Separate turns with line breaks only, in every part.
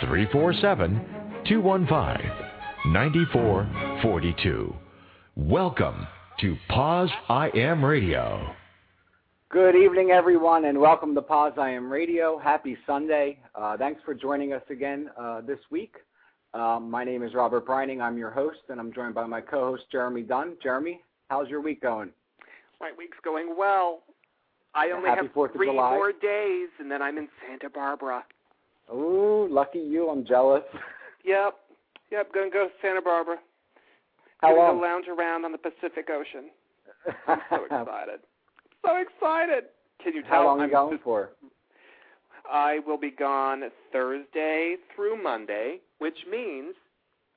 347 215 9442. Welcome to Pause I Am Radio.
Good evening, everyone, and welcome to POZIAM Radio. Happy Sunday. Uh, thanks for joining us again uh, this week. Um, my name is Robert Brining. I'm your host, and I'm joined by my co host, Jeremy Dunn. Jeremy, how's your week going?
My week's going well. I only
Happy
have
4th
three
July.
more days, and then I'm in Santa Barbara.
Ooh, lucky you. I'm jealous.
Yep. Yep, gonna go to Santa Barbara.
How
gonna
long?
go lounge around on the Pacific Ocean. I'm so excited. so excited. Can you tell?
How long are
I'm
you going
just-
for?
I will be gone Thursday through Monday, which means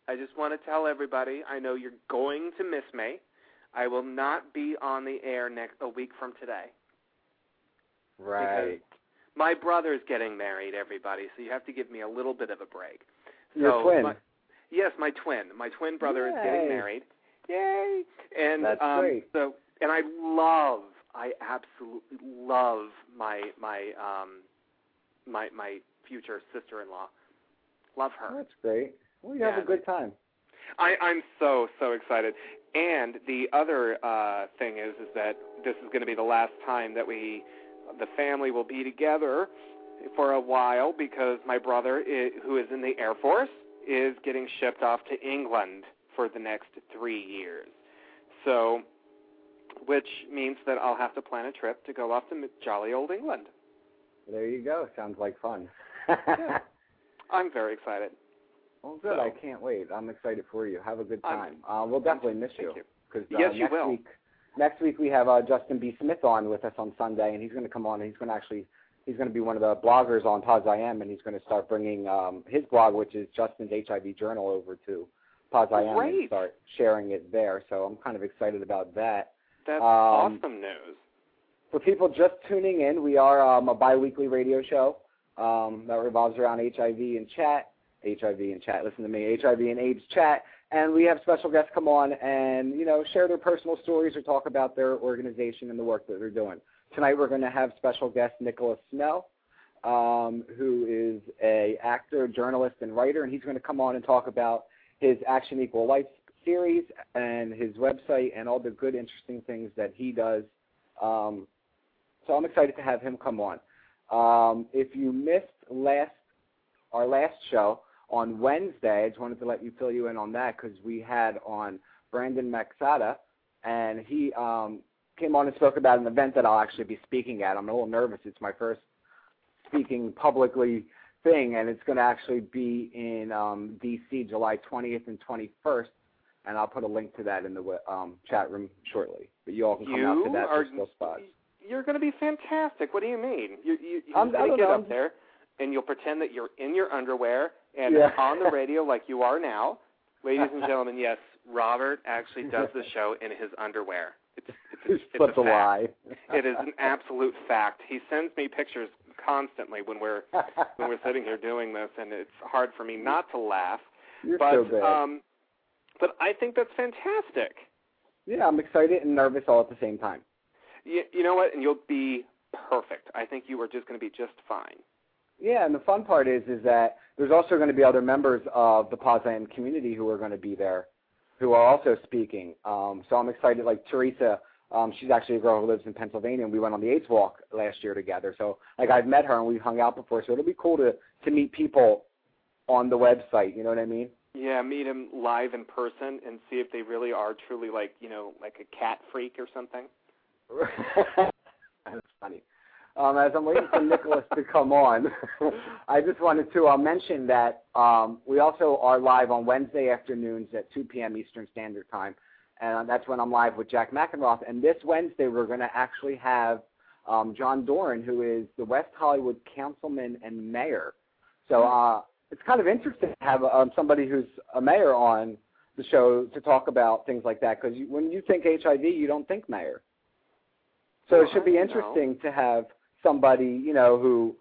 I just want to tell everybody I know you're going to miss me. I will not be on the air next a week from today.
Right.
My brother's getting married, everybody, so you have to give me a little bit of a break.
Your
so
twin.
My, yes, my twin. My twin brother is getting married. Yay! And
That's
um,
great.
so and I love, I absolutely love my my um my my future sister-in-law. Love her.
That's great. Well, you
Yeah,
have a good time.
I, I'm so so excited. And the other uh, thing is is that this is going to be the last time that we, the family, will be together for a while because my brother, i who is in the Air Force, is getting shipped off to England for the next three years. So, which means that I'll have to plan a trip to go off to jolly old England.
There you go. Sounds like fun.
Yeah. I'm very excited.
Well, good.
So-
I can't wait. I'm excited for you. Have a good time. Uh, we'll definitely miss
Thank
you.
you.
Because
Yes,
uh,
you
next
will.
week, next week we have uh, Justin B. Smith on with us on Sunday, and he's going to come on and he's going to actually he's going to be one of the bloggers on POZIAM, and he's going to start bringing um, his blog, which is Justin's HIV Journal, over to POZIAM and start sharing it there. So I'm kind of excited about that.
That's
Um,
awesome news.
For people just tuning in, we are um, a biweekly radio show um, that revolves around HIV and chat. HIV and chat. Listen to me. HIV and AIDS chat. And we have special guests come on and you know share their personal stories or talk about their organization and the work that they're doing. Tonight we're going to have special guest Nicholas Snow, um, who is a actor, journalist, and writer, and he's going to come on and talk about his Action Equal Life series and his website and all the good, interesting things that he does. Um, so I'm excited to have him come on. Um, if you missed last our last show on Wednesday, I just wanted to let you fill you in on that because we had on Brandon Maxata, and he um, came on and spoke about an event that I'll actually be speaking at. I'm a little nervous. It's my first speaking publicly thing, and it's going to actually be in um, D.C. July 20th and 21st, and I'll put a link to that in the um, chat room shortly. But you all can come out to that
are
still spots.
You're going to be fantastic. What do you mean? You you you're
I'm- I
going
don't
to get
know,
up there and you'll pretend that you're in your underwear and
Yeah.
on the radio like you are now. Ladies and gentlemen, yes, Robert actually does the show in his underwear. It's it's,
It's
it's
but
a
lie.
It is an absolute fact. He sends me pictures constantly when we're when we're sitting here doing this, and it's hard for me not to laugh.
You're
but
so bad.
um, but I think that's fantastic.
yeah, I'm excited and nervous all at the same time.
You, you know what? And you'll be perfect. I think you are just going to be just fine.
Yeah, and the fun part is is that there's also going to be other members of the I community who are going to be there, who are also speaking. Um, so I'm excited. Like Teresa, um, she's actually a girl who lives in Pennsylvania, and we went on the AIDS walk last year together. So like I've met her and we've hung out before. So it'll be cool to to meet people on the website. You know what I mean?
Yeah, meet them live in person and see if they really are truly like you know like a cat freak or something.
That's funny. Um, as I'm waiting for Nicholas to come on, I just wanted to uh, mention that um, we also are live on Wednesday afternoons at 2 p.m. Eastern Standard Time, and that's when I'm live with Jack McEnroth. And this Wednesday, we're going to actually have um, John Duran, who is the West Hollywood councilman and mayor. So uh, it's kind of interesting to have um, somebody who's a mayor on the show to talk about things like that because when you think HIV, you don't think mayor. So it should be interesting to have somebody you know who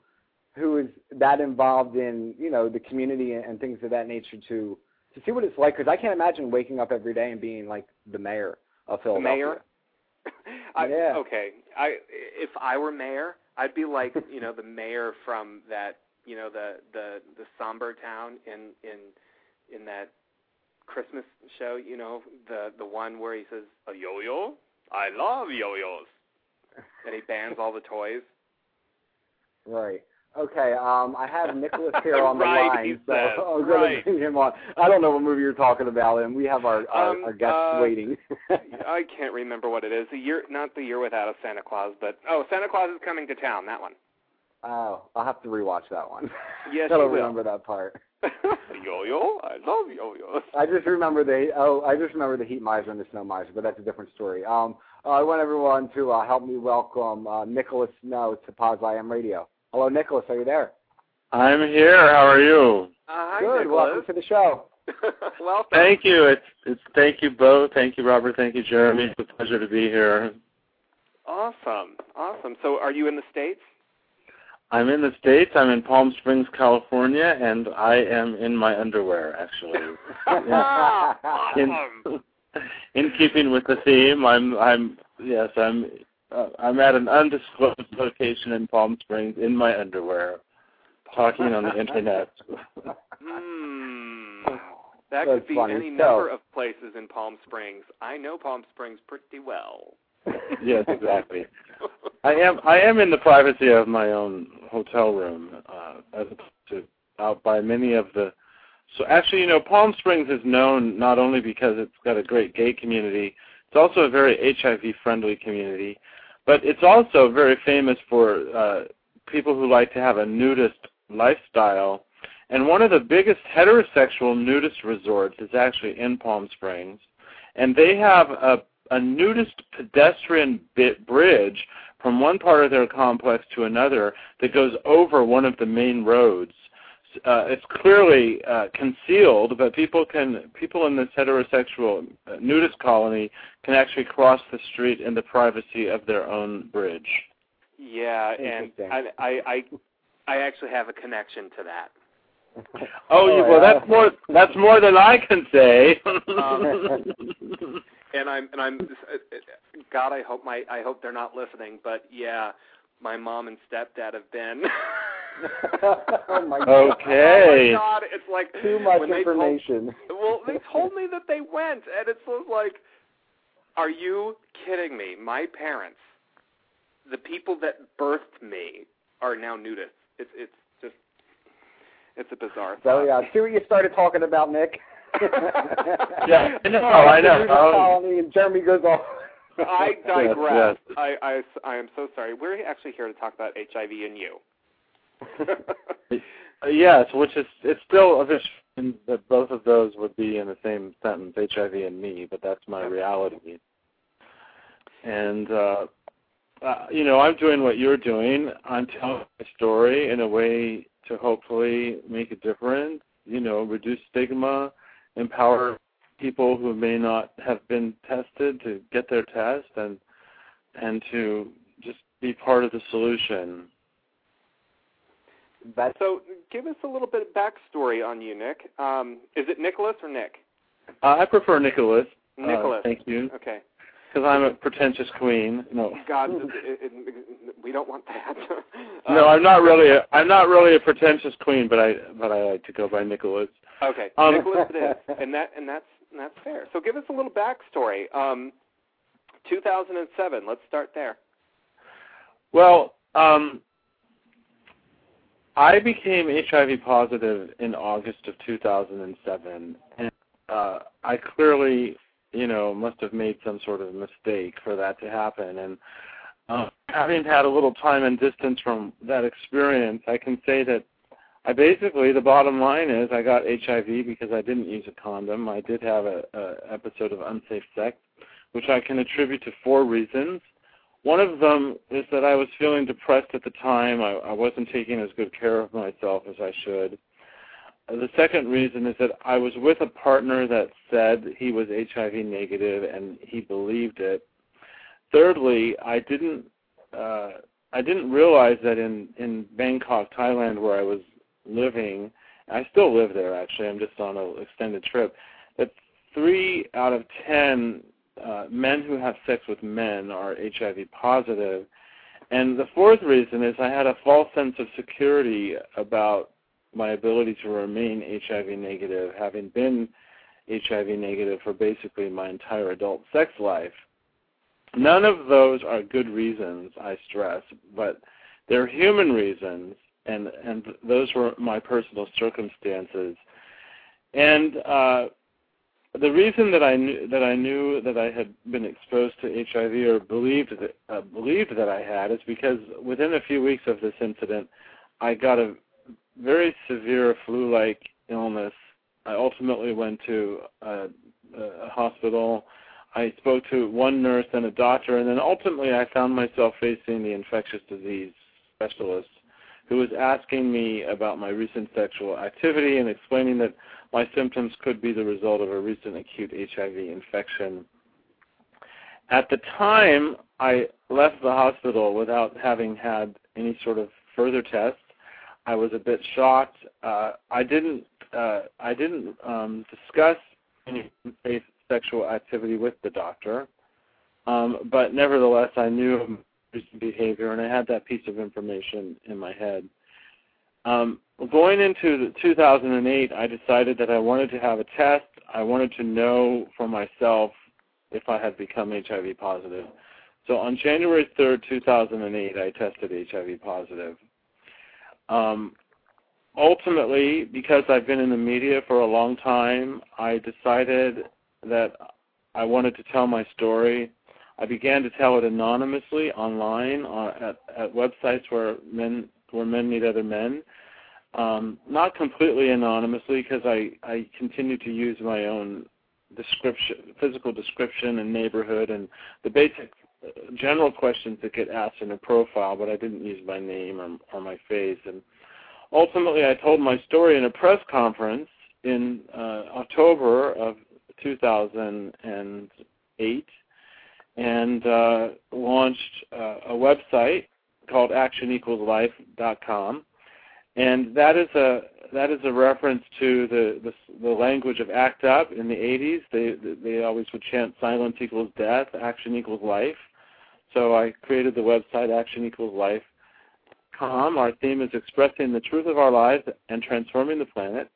who is that involved in you know the community and things of that nature to to see what it's like because I can't imagine waking up every day and being like the mayor of Philadelphia.
Mayor. I,
Yeah.
Okay. I if I were mayor, I'd be like you know the mayor from that you know the the the somber town in in in that Christmas show. You know the the one where he says a yo-yo. I love yo-yos, and he bans all the toys.
Right. Okay. Um, I have Nicholas here on the
Right,
line, so I'm going
right.
to bring him on. I don't know what movie you're talking about, and we have our our,
Um,
our guests
uh,
waiting.
I can't remember what it is. The year, not the year without a Santa Claus, but oh, Santa Claus is coming to town. That one.
oh, I'll have to rewatch that one.
Yes,
I don't remember that part.
yo-yo. I love yo-yos.
I just remember the oh, I just remember the heat miser and the snow miser, but that's a different story. Um, I want everyone to uh, help me welcome uh, Nicholas Snow to POZIAM Radio. Hello, Nicholas. Are you there?
I'm here. How are you?
Uh, hi,
Good.
Nicholas.
Welcome to the show.
Welcome.
Thank you. It's it's thank you both. Thank you, Robert. Thank you, Jeremy. It's a pleasure to be here.
Awesome. Awesome. So, are you in the states?
I'm in the States. I'm in Palm Springs, California, and I am in my underwear, actually. in,
awesome.
in keeping with the theme, I'm I'm yes, I'm uh, I'm at an undisclosed location in Palm Springs in my underwear, talking on the internet.
Hmm. That
That's
could be
funny.
any
So-
number of places in Palm Springs. I know Palm Springs pretty well.
yes, exactly. I am I am in the privacy of my own hotel room, uh, as opposed to out by many of the. So actually, you know, Palm Springs is known not only because it's got a great gay community, it's also a very HIV-friendly community, but it's also very famous for uh, people who like to have a nudist lifestyle. And one of the biggest heterosexual nudist resorts is actually in Palm Springs, and they have a a nudist pedestrian bit bridge from one part of their complex to another that goes over one of the main roads. Uh, it's clearly uh, concealed, but people can people in this heterosexual uh, nudist colony can actually cross the street in the privacy of their own bridge.
Yeah, and I, I, I, I actually have a connection to that.
Oh, you, well,
yeah.
that's more that's more than I can say.
And I'm, and I'm, God, I hope my, I hope they're not listening. But yeah, my mom and stepdad have been.
Oh my God.
Okay.
Oh my God, it's like
Too much
when they told-
information.
well, they told me that they went, and it's like, are you kidding me? My parents, the people that birthed me, are now nudists. It's it's just it's a bizarre.
So
thought.
yeah, see what you started talking about, Nick.
Yeah, I know, I know.
The oh. colony, and Jeremy goes off.
I digress.
yes.
I, I I am so sorry. We're actually here to talk about HIV and you.
Yes, which is it's still a vision that both of those would be in the same sentence, HIV and me, but that's my reality. And uh, uh, you know, I'm doing what you're doing. I'm telling my story in a way to hopefully make a difference. You know, reduce stigma, empower people who may not have been tested to get their test, and and to just be part of the solution.
That's
so, give us a little bit of backstory on you, Nick. Um, is it Nicholas or Nick?
Uh, I prefer Nicholas. Uh,
Nicholas.
thank you.
Okay.
Because I'm a pretentious queen. No,
God, it, it, it, we don't want that.
no,
Um,
I'm not really. A, I'm not really a pretentious queen, but I but I like to go by Nicholas.
Okay,
Um,
Nicholas it is, and that and that's and that's fair. So give us a little backstory. Um, 2007. Let's start there.
Well, um, I became HIV positive in August of 2007, and uh, I clearly, you know, must have made some sort of mistake for that to happen. And uh, having had a little time and distance from that experience, I can say that I basically the bottom line is I got HIV because I didn't use a condom. I did have a, a episode of unsafe sex, which I can attribute to four reasons. One of them is that I was feeling depressed at the time. I, I wasn't taking as good care of myself as I should. the second reason is that I was with a partner that said he was HIV negative and he believed it. Thirdly, I didn't uh, I didn't realize that in in Bangkok, Thailand, where I was living, I still live there actually. I'm just on an extended trip. That three out of ten uh, men who have sex with men are HIV positive. And the fourth reason is I had a false sense of security about my ability to remain HIV negative, having been HIV negative for basically my entire adult sex life. None of those are good reasons, I stress, but they're human reasons, and and those were my personal circumstances. And uh, the reason that I knew that I knew that I had been exposed to HIV or believed that uh, believed that I had is because within a few weeks of this incident, I got a very severe flu-like illness. I ultimately went to a, a hospital. I spoke to one nurse and a doctor, and then ultimately I found myself facing the infectious disease specialist who was asking me about my recent sexual activity and explaining that my symptoms could be the result of a recent acute HIV infection. At the time, I left the hospital without having had any sort of further tests. I was a bit shocked. Uh, I didn't. Uh, I didn't um, discuss any sexual activity with the doctor, um, but nevertheless, I knew behavior, and I had that piece of information in my head. Um, going into 2008, I decided that I wanted to have a test. I wanted to know for myself if I had become HIV positive. So on January 3rd, 2008, I tested HIV positive. Um, ultimately, because I've been in the media for a long time, I decided that I wanted to tell my story. I began to tell it anonymously online uh, at, at websites where men where men meet other men. Um, not completely anonymously because I, I continue to use my own description, physical description and neighborhood and the basic uh, general questions that get asked in a profile, but I didn't use my name or, or my face. And ultimately, I told my story in a press conference in uh, October of 2008 and uh, launched uh, a website called actionequalslife.com and that is a that is a reference to the, the the language of ACT UP in the 80s. They they always would chant "Silence equals death, action equals life." So I created the website Action Equals. Our theme is expressing the truth of our lives and transforming the planet.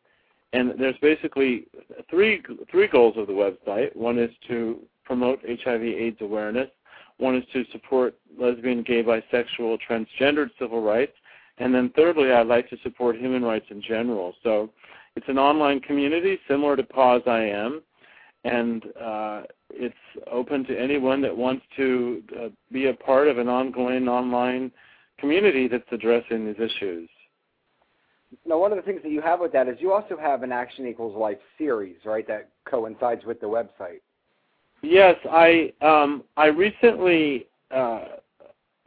And there's basically three three goals of the website. One is to promote HIV/AIDS awareness. One is to support lesbian, gay, bisexual, transgendered civil rights and then thirdly, I'd like to support human rights in general. So it's an online community similar to POZIAM, and uh, it's open to anyone that wants to uh, be a part of an ongoing online community that's addressing these issues.
Now, one of the things that you have with that is you also have an Action Equals Life series, right? That coincides with the website.
Yes, I um, I recently uh,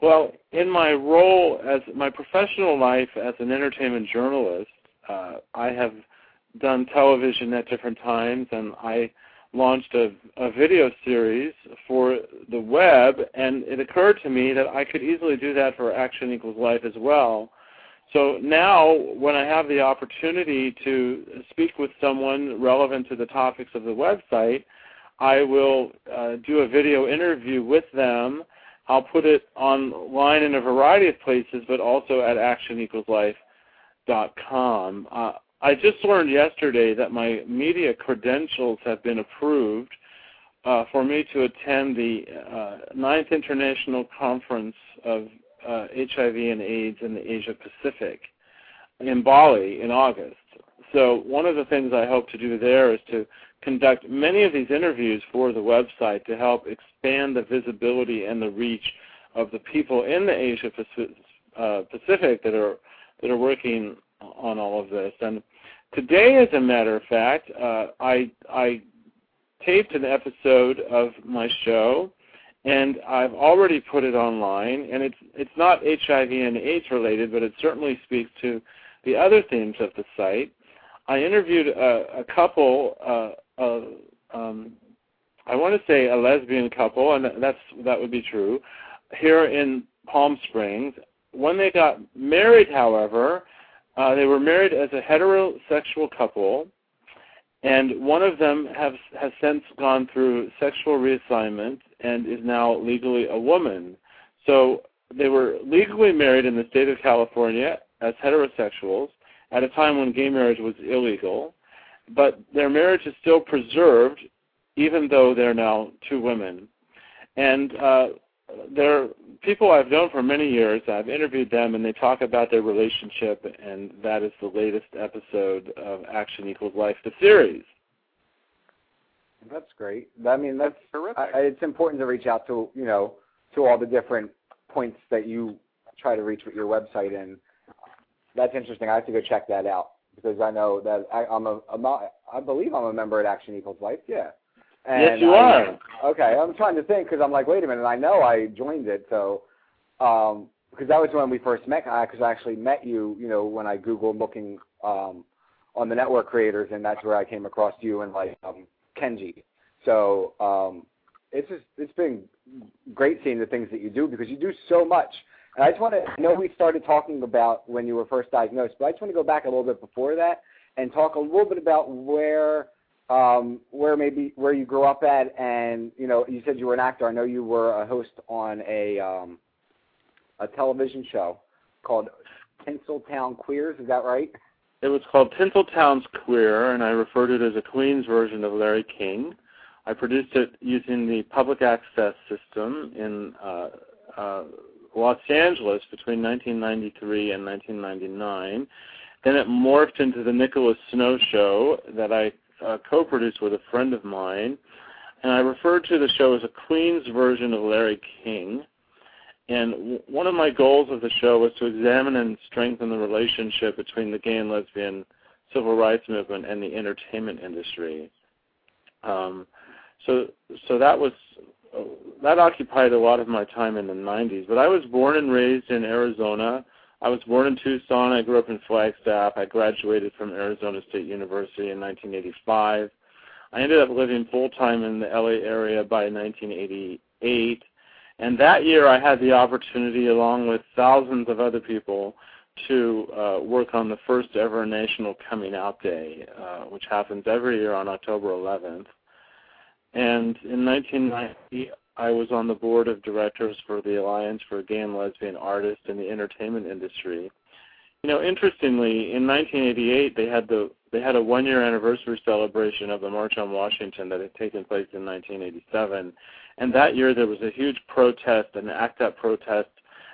well, in my role as my professional life as an entertainment journalist, uh, I have done television at different times, and I launched a, a video series for the web, and it occurred to me that I could easily do that for Action Equals Life as well. So now, when I have the opportunity to speak with someone relevant to the topics of the website, I will uh, do a video interview with them I'll put it online in a variety of places, but also at actionequalslife.com. Uh, I just learned yesterday that my media credentials have been approved uh, for me to attend the uh, Ninth International Conference of uh, HIV and AIDS in the Asia Pacific in Bali in August. So one of the things I hope to do there is to conduct many of these interviews for the website to help expand the visibility and the reach of the people in the Asia uh, Pacific that are that are working on all of this. And today, as a matter of fact, uh, I I taped an episode of my show, and I've already put it online. And it's it's not HIV and AIDS related, but it certainly speaks to the other themes of the site. I interviewed a, a couple, uh, uh, um, I want to say a lesbian couple, and that's that would be true, here in Palm Springs. When they got married, however, uh, they were married as a heterosexual couple, and one of them has has since gone through sexual reassignment and is now legally a woman. So they were legally married in the state of California as heterosexuals at a time when gay marriage was illegal, but their marriage is still preserved even though they're now two women. And uh, they're people I've known for many years. I've interviewed them, and they talk about their relationship, and that is the latest episode of Action Equals Life, the series.
That's great. I mean, that's,
That's terrific.
I, I- it's important to reach out to you know to all the different points that you try to reach with your website, and that's interesting. I have to go check that out because I know that I, I'm a, I'm a I believe I'm a member at Action Equals Life. Yeah. And
yes, you
I-
are.
Okay, I'm trying to think because I'm like, wait a minute. I know I joined it, so um, because that was when we first met. Because I actually met you, you know, when I googled looking um, on the network creators, and that's where I came across you and like um, Kenji. So um, it's just it's been great seeing the things that you do because you do so much. I just want to I know we started talking about when you were first diagnosed, but I just want to go back a little bit before that and talk a little bit about where um, where maybe where you grew up at, and you know, you said you were an actor. I know you were a host on a um, a television show called Tinseltown Queers. Is that right?
It was called Tinseltown's Queer, and I referred it as a Queen's version of Larry King. I produced it using the public access system in uh, uh, Los Angeles between 1993 and 1999. Then it morphed into the Nicholas Snow Show that I uh, co-produced with a friend of mine, and I referred to the show as a Queen's version of Larry King. And w- one of my goals of the show was to examine and strengthen the relationship between the gay and lesbian civil rights movement and the entertainment industry. Um, so, so that was that occupied a lot of my time in the 90s. But I was born and raised in Arizona. I was born in Tucson. I grew up in Flagstaff. I graduated from Arizona State University in 1985. I ended up living full time in the LA area by 1988. And that year I had the opportunity, along with thousands of other people, to uh, work on the first ever National Coming Out Day, uh, which happens every year on October 11th. And in 1990, I was on the board of directors for the Alliance for Gay and Lesbian Artists in the Entertainment Industry. You know, interestingly, in 1988, they had the they had a one-year anniversary celebration of the March on Washington that had taken place in 1987, and that year there was a huge protest, an ACT UP protest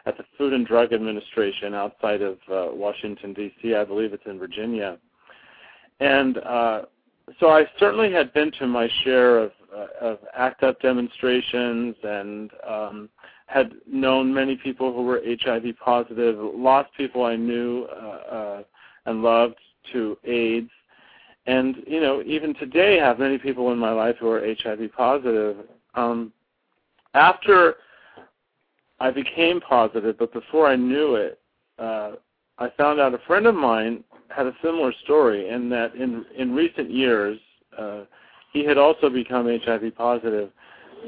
at the Food and Drug Administration outside of uh, Washington D.C. I believe it's in Virginia, and uh, so I certainly had been to my share of of ACT UP demonstrations and um, had known many people who were HIV positive, lost people I knew uh, uh, and loved to AIDS, and you know even today have many people in my life who are HIV positive. Um, after I became positive, but before I knew it, uh, I found out a friend of mine had a similar story, and that in in recent years uh, he had also become HIV positive,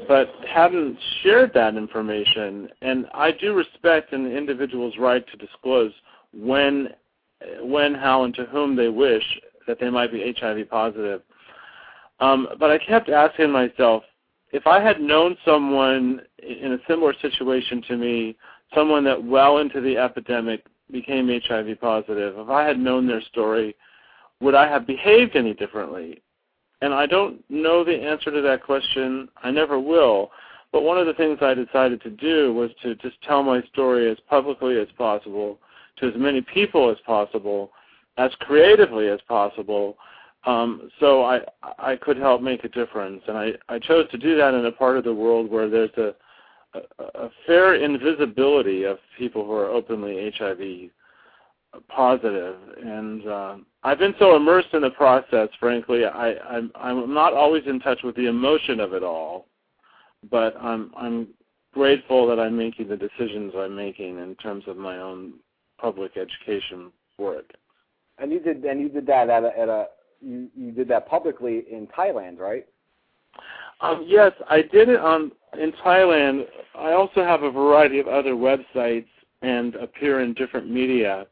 but hadn't shared that information. And I do respect an individual's right to disclose when, when, how, and to whom they wish that they might be HIV positive. Um, but I kept asking myself, if I had known someone in a similar situation to me, someone that well into the epidemic became HIV positive, if I had known their story, would I have behaved any differently? And I don't know the answer to that question. I never will. But one of the things I decided to do was to just tell my story as publicly as possible to as many people as possible, as creatively as possible, um, so I I could help make a difference. And I, I chose to do that in a part of the world where there's a, a, a fair invisibility of people who are openly HIV positive. And um, I've been so immersed in the process, frankly, I, I'm, I'm not always in touch with the emotion of it all, but I'm, I'm grateful that I'm making the decisions I'm making in terms of my own public education work.
And you did and you did that at a, at a you you did that publicly in Thailand, right?
Um, yes, I did it on in Thailand. I also have a variety of other websites and appear in different media,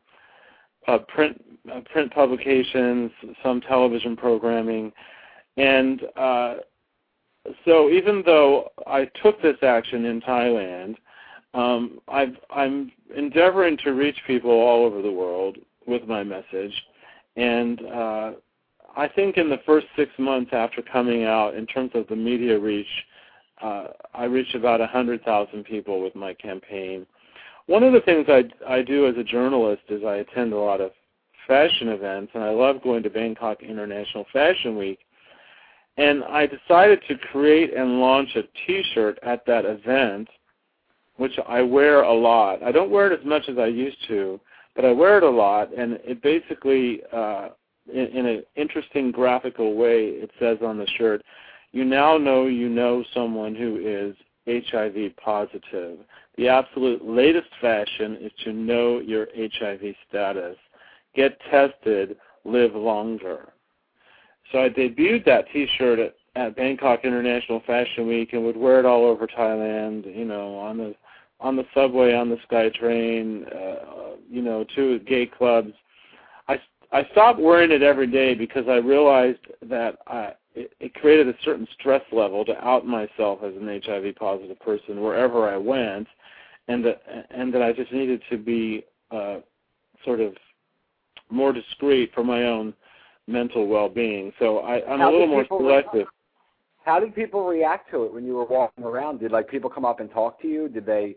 uh, print uh, print publications, some television programming, and uh, so even though I took this action in Thailand, um, i am endeavoring to reach people all over the world with my message, and uh, I think in the first six months after coming out, in terms of the media reach, uh, I reached about 100,000 people with my campaign. One of the things I, I do as a journalist is I attend a lot of fashion events, and I love going to Bangkok International Fashion Week. And I decided to create and launch a T-shirt at that event, which I wear a lot. I don't wear it as much as I used to, but I wear it a lot, and it basically uh, in, in an interesting graphical way, it says on the shirt, you now know you know someone who is HIV positive. The absolute latest fashion is to know your HIV status. Get tested, live longer. So I debuted that T-shirt at, at Bangkok International Fashion Week and would wear it all over Thailand. You know, on the on the subway, on the SkyTrain, uh, you know, to gay clubs. I I stopped wearing it every day because I realized that I, it, it created a certain stress level to out myself as an HIV positive person wherever I went, and that and that I just needed to be uh, sort of more discreet for my own mental well-being. So I, I'm
how
a little more selective.
React, how did people react to it when you were walking around? Did like people come up and talk to you? Did they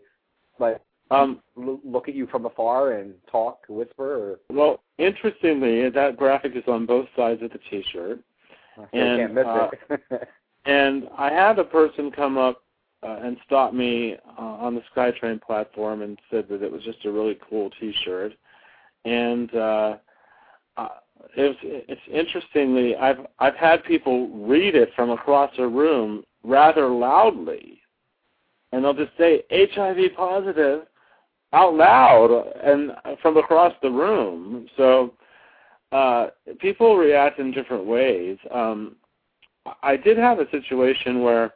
like um, look at you from afar and talk, whisper? Or?
Well, interestingly, that graphic is on both sides of the T-shirt.
and, can't miss uh,
it. and I had a person come up uh, and stopped me uh, on the SkyTrain platform and said that it was just a really cool T-shirt. And uh, uh, it's, it's interestingly, I've I've had people read it from across a room rather loudly, and they'll just say HIV positive, out loud and from across the room. So uh, people react in different ways. Um, I did have a situation where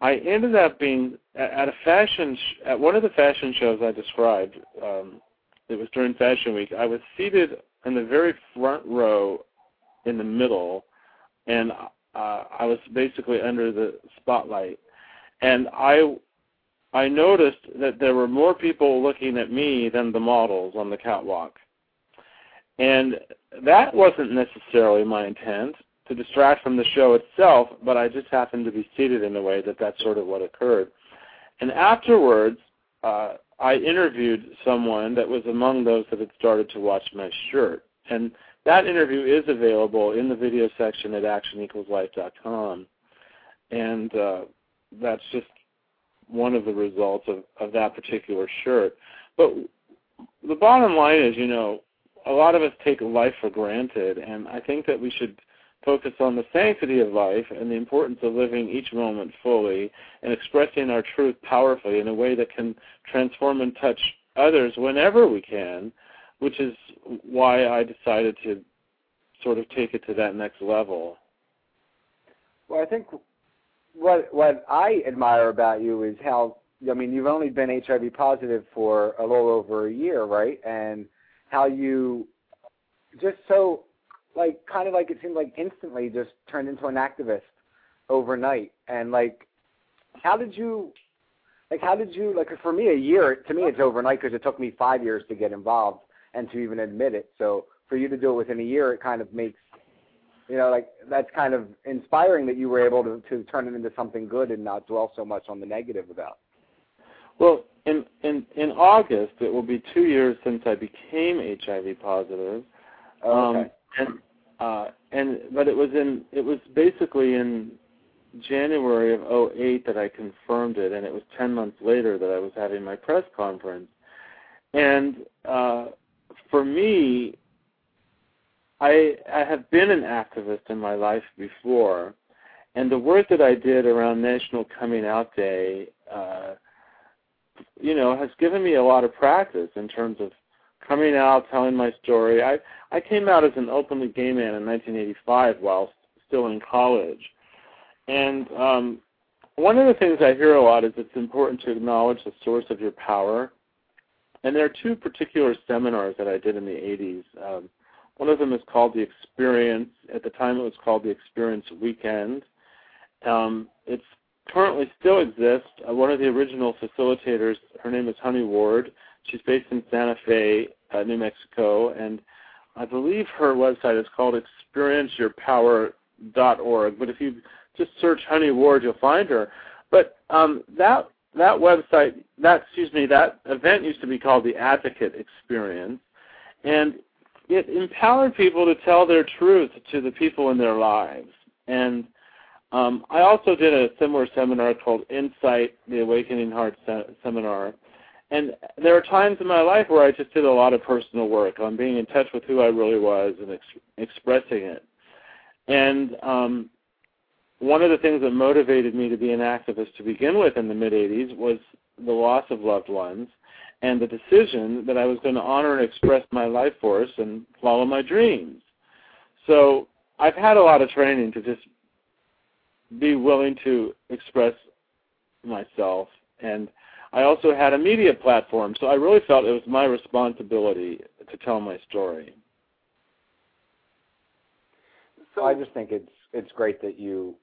I ended up being at a fashion sh- at one of the fashion shows I described. Um, it was during Fashion Week. I was seated in the very front row, in the middle, and uh, I was basically under the spotlight. And I I noticed that there were more people looking at me than the models on the catwalk. And that wasn't necessarily my intent to distract from the show itself, but I just happened to be seated in a way that that's sort of what occurred. And afterwards, uh, I interviewed someone that was among those that had started to watch my shirt. And that interview is available in the video section at actionequalslife.com. And uh, that's just one of the results of, of that particular shirt. But the bottom line is, you know, a lot of us take life for granted, and I think that we should focus on the sanctity of life and the importance of living each moment fully and expressing our truth powerfully in a way that can transform and touch others whenever we can, which is why I decided to sort of take it to that next level.
Well, I think what what I admire about you is how I mean you've only been HIV positive for a little over a year, right? And how you just so like kind of like it seemed like instantly just turned into an activist overnight. And like, how did you like how did you like for me a year to me it's overnight because it took me five years to get involved and to even admit it. So for you to do it within a year, it kind of makes you know, like that's kind of inspiring that you were able to to turn it into something good and not dwell so much on the negative about.
Well, in in in August, it will be two years since I became HIV positive.
Oh, okay.
Um, and uh, and but it was in it was basically in January of 08 that I confirmed it, and it was 10 months later that I was having my press conference. And uh, for me, I I have been an activist in my life before, and the work that I did around National Coming Out Day, uh, you know, has given me a lot of practice in terms of coming out, telling my story. I I came out as an openly gay man in 1985 while still in college, and um, one of the things I hear a lot is it's important to acknowledge the source of your power. And there are two particular seminars that I did in the 80s. Um, one of them is called The Experience. At the time, it was called The Experience Weekend. Um, it's currently still exists. Uh, one of the original facilitators, her name is Honey Ward. She's based in Santa Fe, uh, New Mexico, and I believe her website is called experienceyourpower.org. But if you just search Honey Ward, you'll find her. But um, that that website, that excuse me, that event used to be called the Advocate Experience, and it empowered people to tell their truth to the people in their lives. And um, I also did a similar seminar called Insight, the Awakening Heart se- Seminar. And there are times in my life where I just did a lot of personal work on being in touch with who I really was and ex- expressing it. And um, one of the things that motivated me to be an activist to begin with in the mid 80s was the loss of loved ones and the decision that I was going to honor and express my life force and follow my dreams. So I've had a lot of training to just be willing to express myself and I also had a media platform, so I really felt it was my responsibility to tell my story.
So I just think it's it's great that you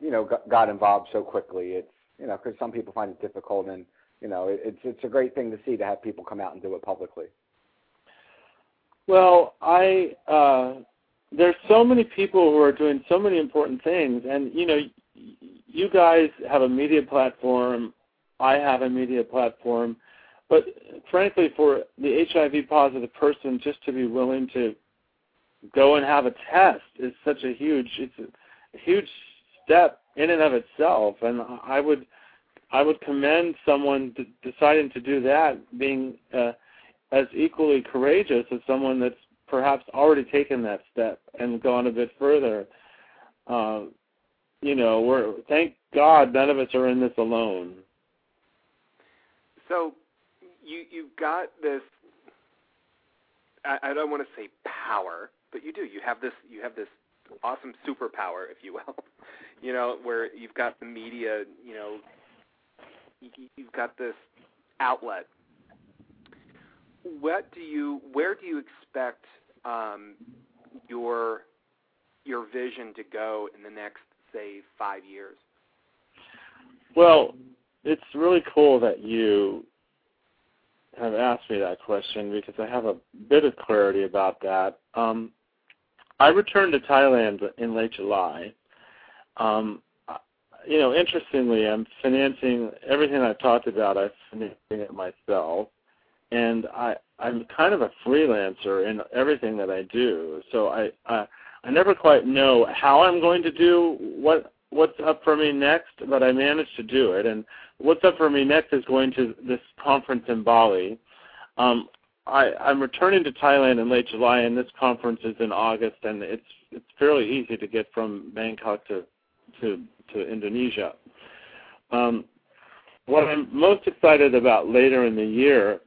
you know got, involved so quickly. It's you know because some people find it difficult, and you know it's it's a great thing to see to have people come out and do it publicly.
Well, I uh, there's so many people who are doing so many important things, and you know, you guys have a media platform. I have a media platform, but frankly, for the HIV positive person, just to be willing to go and have a test is such a huge it's a huge step in and of itself, and I would I would commend someone deciding to do that being uh, as equally courageous as someone that's perhaps already taken that step and gone a bit further. Uh, you know, we're thank God none of us are in this alone.
So you you've got this. I, I don't want to say power, but you do. You have this. You have this awesome superpower, if you will. you know, where you've got the media. You know, you've got this outlet. What do you? Where do you expect um, your your vision to go in the next, say, five years?
Well, it's really cool that you have asked me that question because I have a bit of clarity about that. Um, I returned to Thailand in late July. Um, you know, interestingly, I'm financing everything I've talked about. I'm financing it myself, and I I'm kind of a freelancer in everything that I do. So I I, I never quite know how I'm going to do what what's up for me next, but I managed to do it. And what's up for me next is going to this conference in Bali. Um, I, I'm returning to Thailand in late July, and this conference is in August, and it's it's fairly easy to get from Bangkok to to to Indonesia. Um, what I'm most excited about later in the year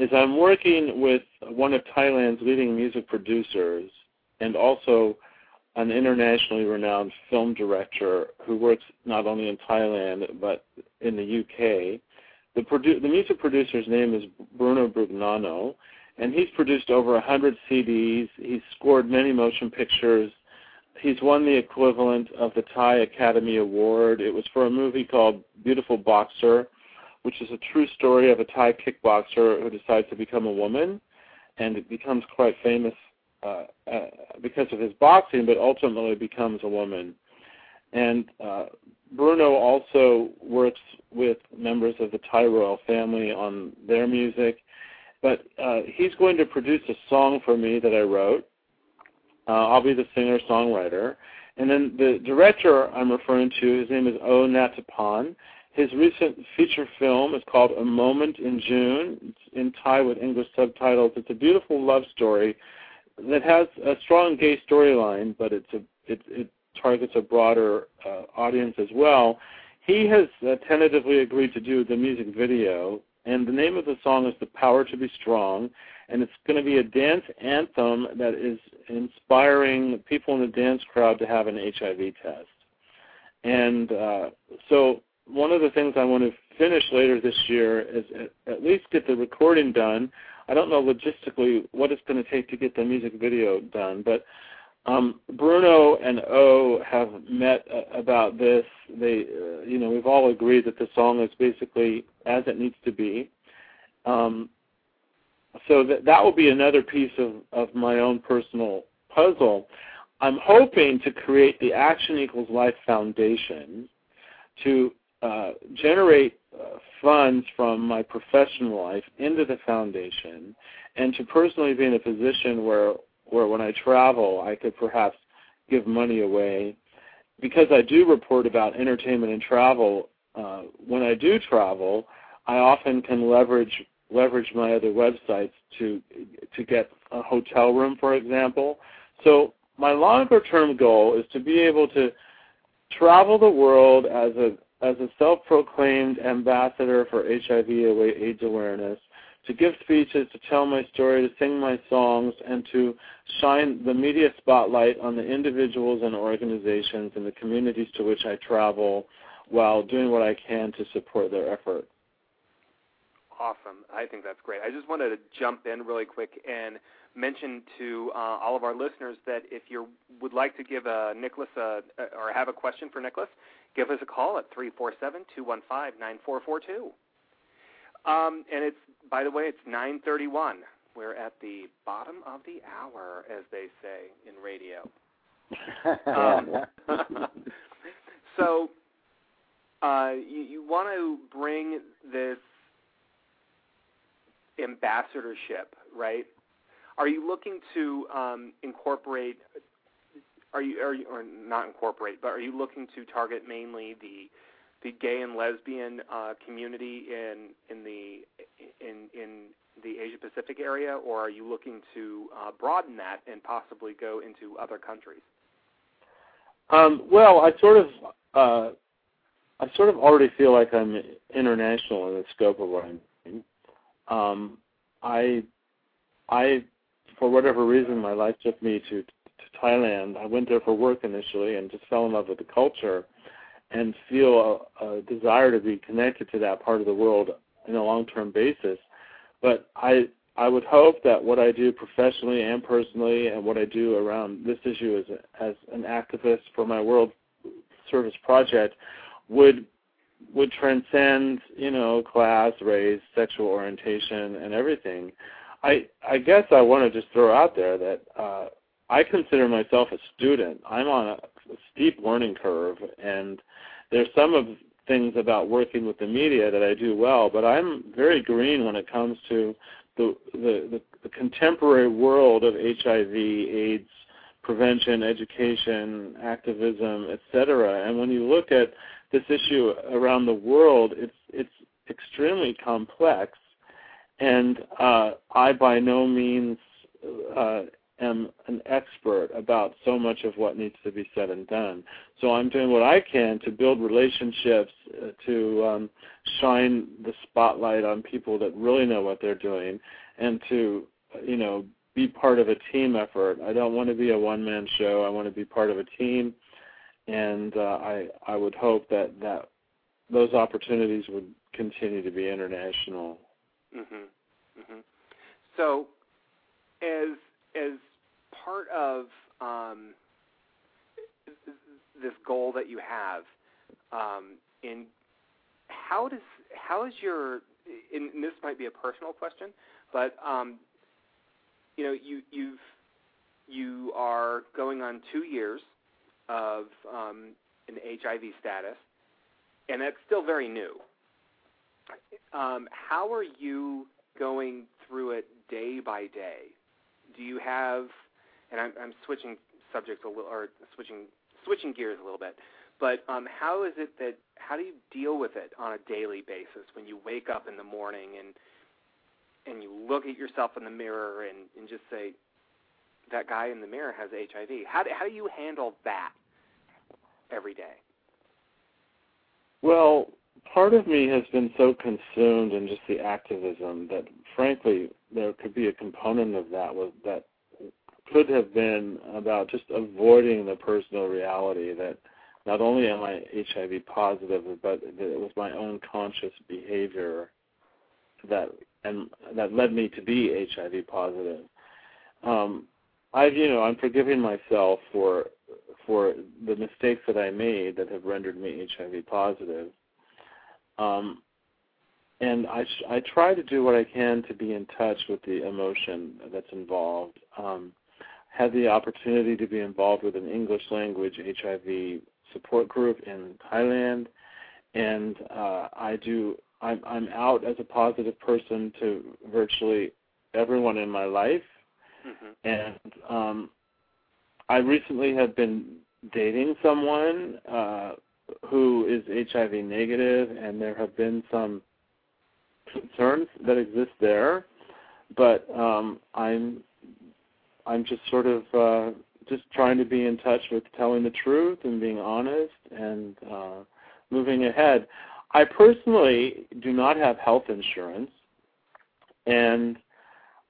is I'm working with one of Thailand's leading music producers and also an internationally renowned film director who works not only in Thailand but in the UK. The, produ- the music producer's name is Bruno Brugnano, and he's produced over 100 CDs. He's scored many motion pictures. He's won the equivalent of the Thai Academy Award. It was for a movie called Beautiful Boxer, which is a true story of a Thai kickboxer who decides to become a woman and becomes quite famous uh, uh, because of his boxing, but ultimately becomes a woman. And uh, Bruno also works with members of the Thai royal family on their music. But uh, he's going to produce a song for me that I wrote. Uh, I'll be the singer songwriter. And then the director I'm referring to, his name is O Nathapon. His recent feature film is called A Moment in June. It's in Thai with English subtitles. It's a beautiful love story that has a strong gay storyline, but it's a it, it targets a broader uh, audience as well. He has uh, tentatively agreed to do the music video, and the name of the song is "The Power to Be Strong," and it's going to be a dance anthem that is inspiring people in the dance crowd to have an HIV test. And uh, so one of the things I want to finish later this year is at least get the recording done. I don't know logistically what it's going to take to get the music video done, but um, Bruno and O have met uh, about this. They, uh, you know, we've all agreed that the song is basically as it needs to be. Um, so that that will be another piece of, of my own personal puzzle. I'm hoping to create the Action Equals Life Foundation to uh, generate uh, funds from my professional life into the foundation and to personally be in a position where where when I travel I could perhaps give money away. Because I do report about entertainment and travel uh, when I do travel I often can leverage leverage my other websites to to get a hotel room for example. So my longer term goal is to be able to travel the world as a as a self-proclaimed ambassador for HIV AIDS awareness, to give speeches, to tell my story, to sing my songs, and to shine the media spotlight on the individuals and organizations and the communities to which I travel while doing what I can to support their effort.
Awesome. I think that's great. I just wanted to jump in really quick and mention to uh, all of our listeners that if you would like to give uh, Nicholas a, or have a question for Nicholas, give us a call at 347-215-9442. Um, and it's, by the way, it's 931. We're at the bottom of the hour, as they say in radio. um, so uh, you, you want to bring this ambassadorship, right? Are you looking to um, incorporate are you are you or not incorporate, but are you looking to target mainly the the gay and lesbian uh, community in in the in in the Asia Pacific area, or are you looking to uh, broaden that and possibly go into other countries?
Um, well, I sort of uh, I sort of already feel like I'm international in the scope of what I'm doing. Um, I I for whatever reason my life took me to Thailand. I went there for work initially and just fell in love with the culture and feel a, a desire to be connected to that part of the world in a long-term basis. But I I would hope that what I do professionally and personally and what I do around this issue as as an activist for my World Service Project would would transcend, you know, class, race, sexual orientation, and everything. I I guess I want to just throw out there that uh, I consider myself a student. I'm on a, a steep learning curve, and there's some of things about working with the media that I do well, but I'm very green when it comes to the the, the, contemporary world of HIV, AIDS prevention, education, activism, etc. And when you look at this issue around the world, it's it's extremely complex, and uh, I by no means uh, am an expert about so much of what needs to be said and done. So I'm doing what I can to build relationships, uh, to um, shine the spotlight on people that really know what they're doing, and to, you know, be part of a team effort. I don't want to be a one-man show. I want to be part of a team, and uh, I I would hope that that those opportunities would continue to be international.
Mhm. Mhm. So, as as part of um, this goal that you have, um, in how does how is your and this might be a personal question, but um, you know you you've you are going on two years of um, an HIV status, and that's still very new. Um, how are you going through it day by day? Do you have? And I'm, I'm switching subjects a little, or switching switching gears a little bit. But um, how is it that how do you deal with it on a daily basis when you wake up in the morning and and you look at yourself in the mirror and, and just say that guy in the mirror has HIV? How do, how do you handle that every day?
Well, part of me has been so consumed in just the activism that, frankly, there could be a component of that was that could have been about just avoiding the personal reality that not only am I HIV positive, but that it was my own conscious behavior that and that led me to be HIV positive. Um, I've you know I'm forgiving myself for for the mistakes that I made that have rendered me HIV positive. Um, and I I try to do what I can to be in touch with the emotion that's involved. Um, had the opportunity to be involved with an English language HIV support group in Thailand, and uh, I do. I'm I'm out as a positive person to virtually everyone in my life,
hmm
and um, I recently have been dating someone uh, who is HIV negative, and there have been some concerns that exist there. But um, I'm I'm just sort of uh, just trying to be in touch with telling the truth and being honest and uh, moving ahead. I personally do not have health insurance, and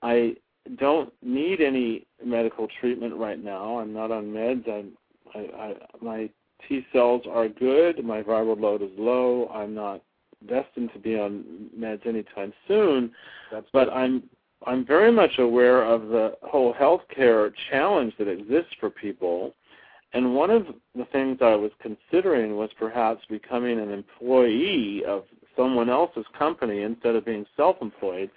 I don't need any medical treatment right now. I'm not on meds. I'm, I, I, my T cells are good. My viral load is low. I'm not destined to be on meds anytime soon.
That's
But I'm I'm very much aware of the whole healthcare challenge that exists for people. And one of the things I was considering was perhaps becoming an employee of someone else's company instead of being self-employed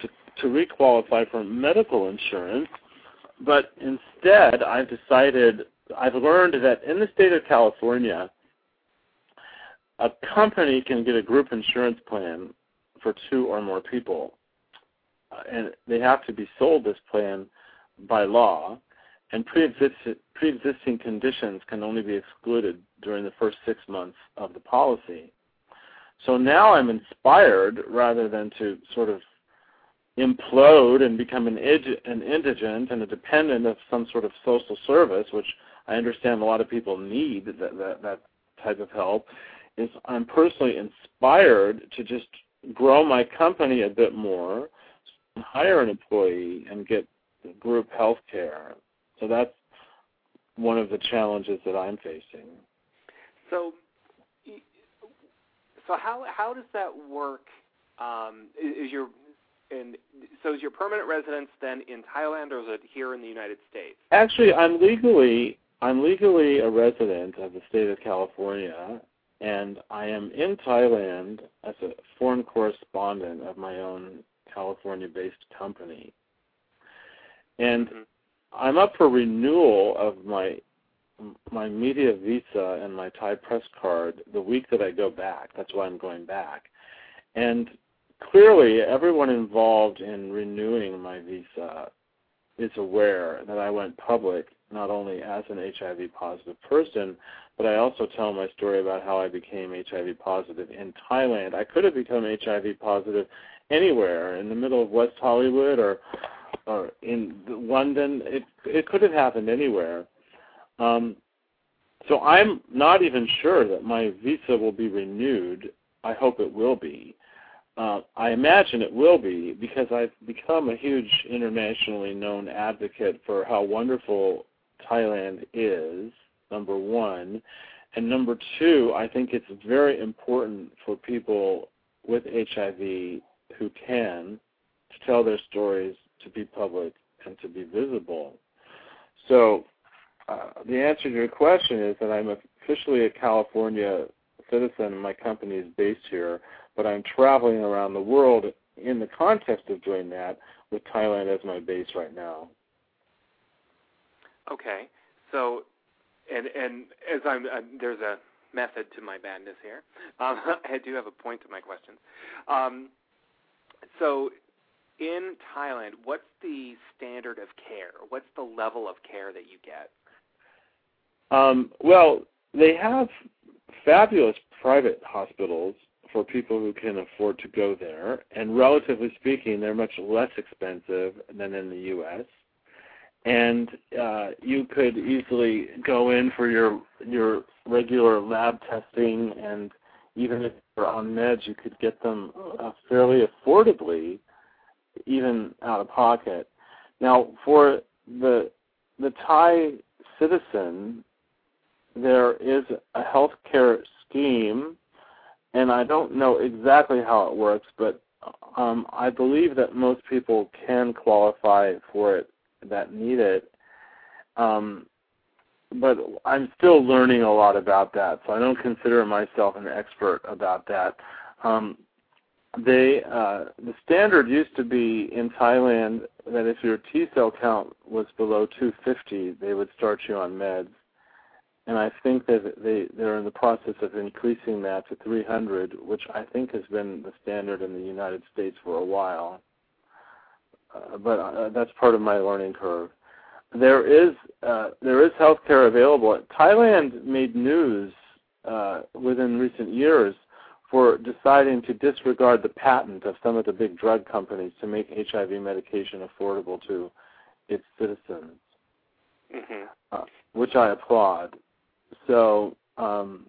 to, to requalify for medical insurance. But instead, I've decided, I've learned that in the state of California, a company can get a group insurance plan for two or more people uh, and they have to be sold this plan by law, and pre-existing, conditions can only be excluded during the first six months of the policy. So now I'm inspired rather than to sort of implode and become an, ig- an indigent and a dependent of some sort of social service, which I understand a lot of people need that, that, that type of help, is I'm personally inspired to just grow my company a bit more hire an employee and get group health care. So that's one of the challenges that I'm facing.
So, so how how does that work? Um, is, is your and so is your permanent residence then in Thailand or is it here in the United States?
Actually, I'm legally I'm legally a resident of the state of California, and I am in Thailand as a foreign correspondent of my own California-based company. And
Mhm.
I'm up for renewal of my my media visa and my Thai press card the week that I go back. That's why I'm going back. And clearly, everyone involved in renewing my visa is aware that I went public not only as an HIV positive person, but I also tell my story about how I became HIV positive in Thailand. I could have become HIV positive anywhere in the middle of West Hollywood or or in London. It it could have happened anywhere. Um, so I'm not even sure that my visa will be renewed. I hope it will be. Uh, I imagine it will be because I've become a huge internationally known advocate for how wonderful Thailand is, number one. And number two, I think it's very important for people with HIV who can to tell their stories, to be public, and to be visible. So uh, the answer to your question is that I'm officially a California citizen and my company is based here, but I'm traveling around the world in the context of doing that with Thailand as my base right now.
Okay. So, and and as I'm uh, there's a method to my madness here. Um, I do have a point to my questions. Um, so, in Thailand, what's the standard of care? What's the level of care that you get?
Um, well, they have fabulous private hospitals for people who can afford to go there, and relatively speaking, they're much less expensive than in the U.S. And uh, you could easily go in for your your regular lab testing, and even if you're on meds, you could get them uh, fairly affordably, even out of pocket. Now, for the the Thai citizen, there is a health care scheme, and I don't know exactly how it works, but um, I believe that most people can qualify for it that need it. Um, but I'm still learning a lot about that, so I don't consider myself an expert about that. Um, they uh, the standard used to be in Thailand that if your T cell count was below 250, they would start you on meds, and I think that they they're in the process of increasing that to 300, which I think has been the standard in the United States for a while. Uh, but uh, that's part of my learning curve there is uh, there is healthcare available. Thailand made news uh, within recent years for deciding to disregard the patent of some of the big drug companies to make HIV medication affordable to its citizens,
mm-hmm.
uh, which I applaud. So um,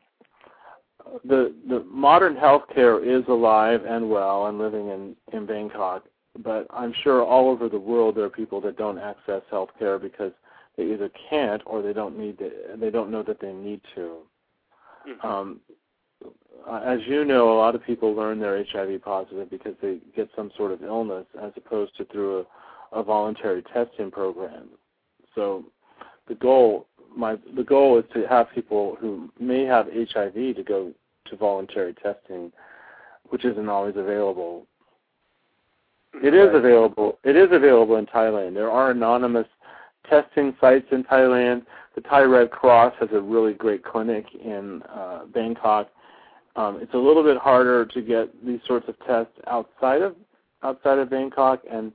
the the modern healthcare is alive and well and living in in Bangkok but I'm sure all over the world there are people that don't access health care because they either can't or they don't need to, they don't know that they need to.
Mm-hmm.
Um, as you know, a lot of people learn they're HIV positive because they get some sort of illness as opposed to through a, a voluntary testing program. So the goal my the goal is to have people who may have HIV to go to voluntary testing, which isn't always available it is available. It is available in Thailand. There are anonymous testing sites in Thailand. The Thai Red Cross has a really great clinic in uh, Bangkok. Um, it's a little bit harder to get these sorts of tests outside of outside of Bangkok, and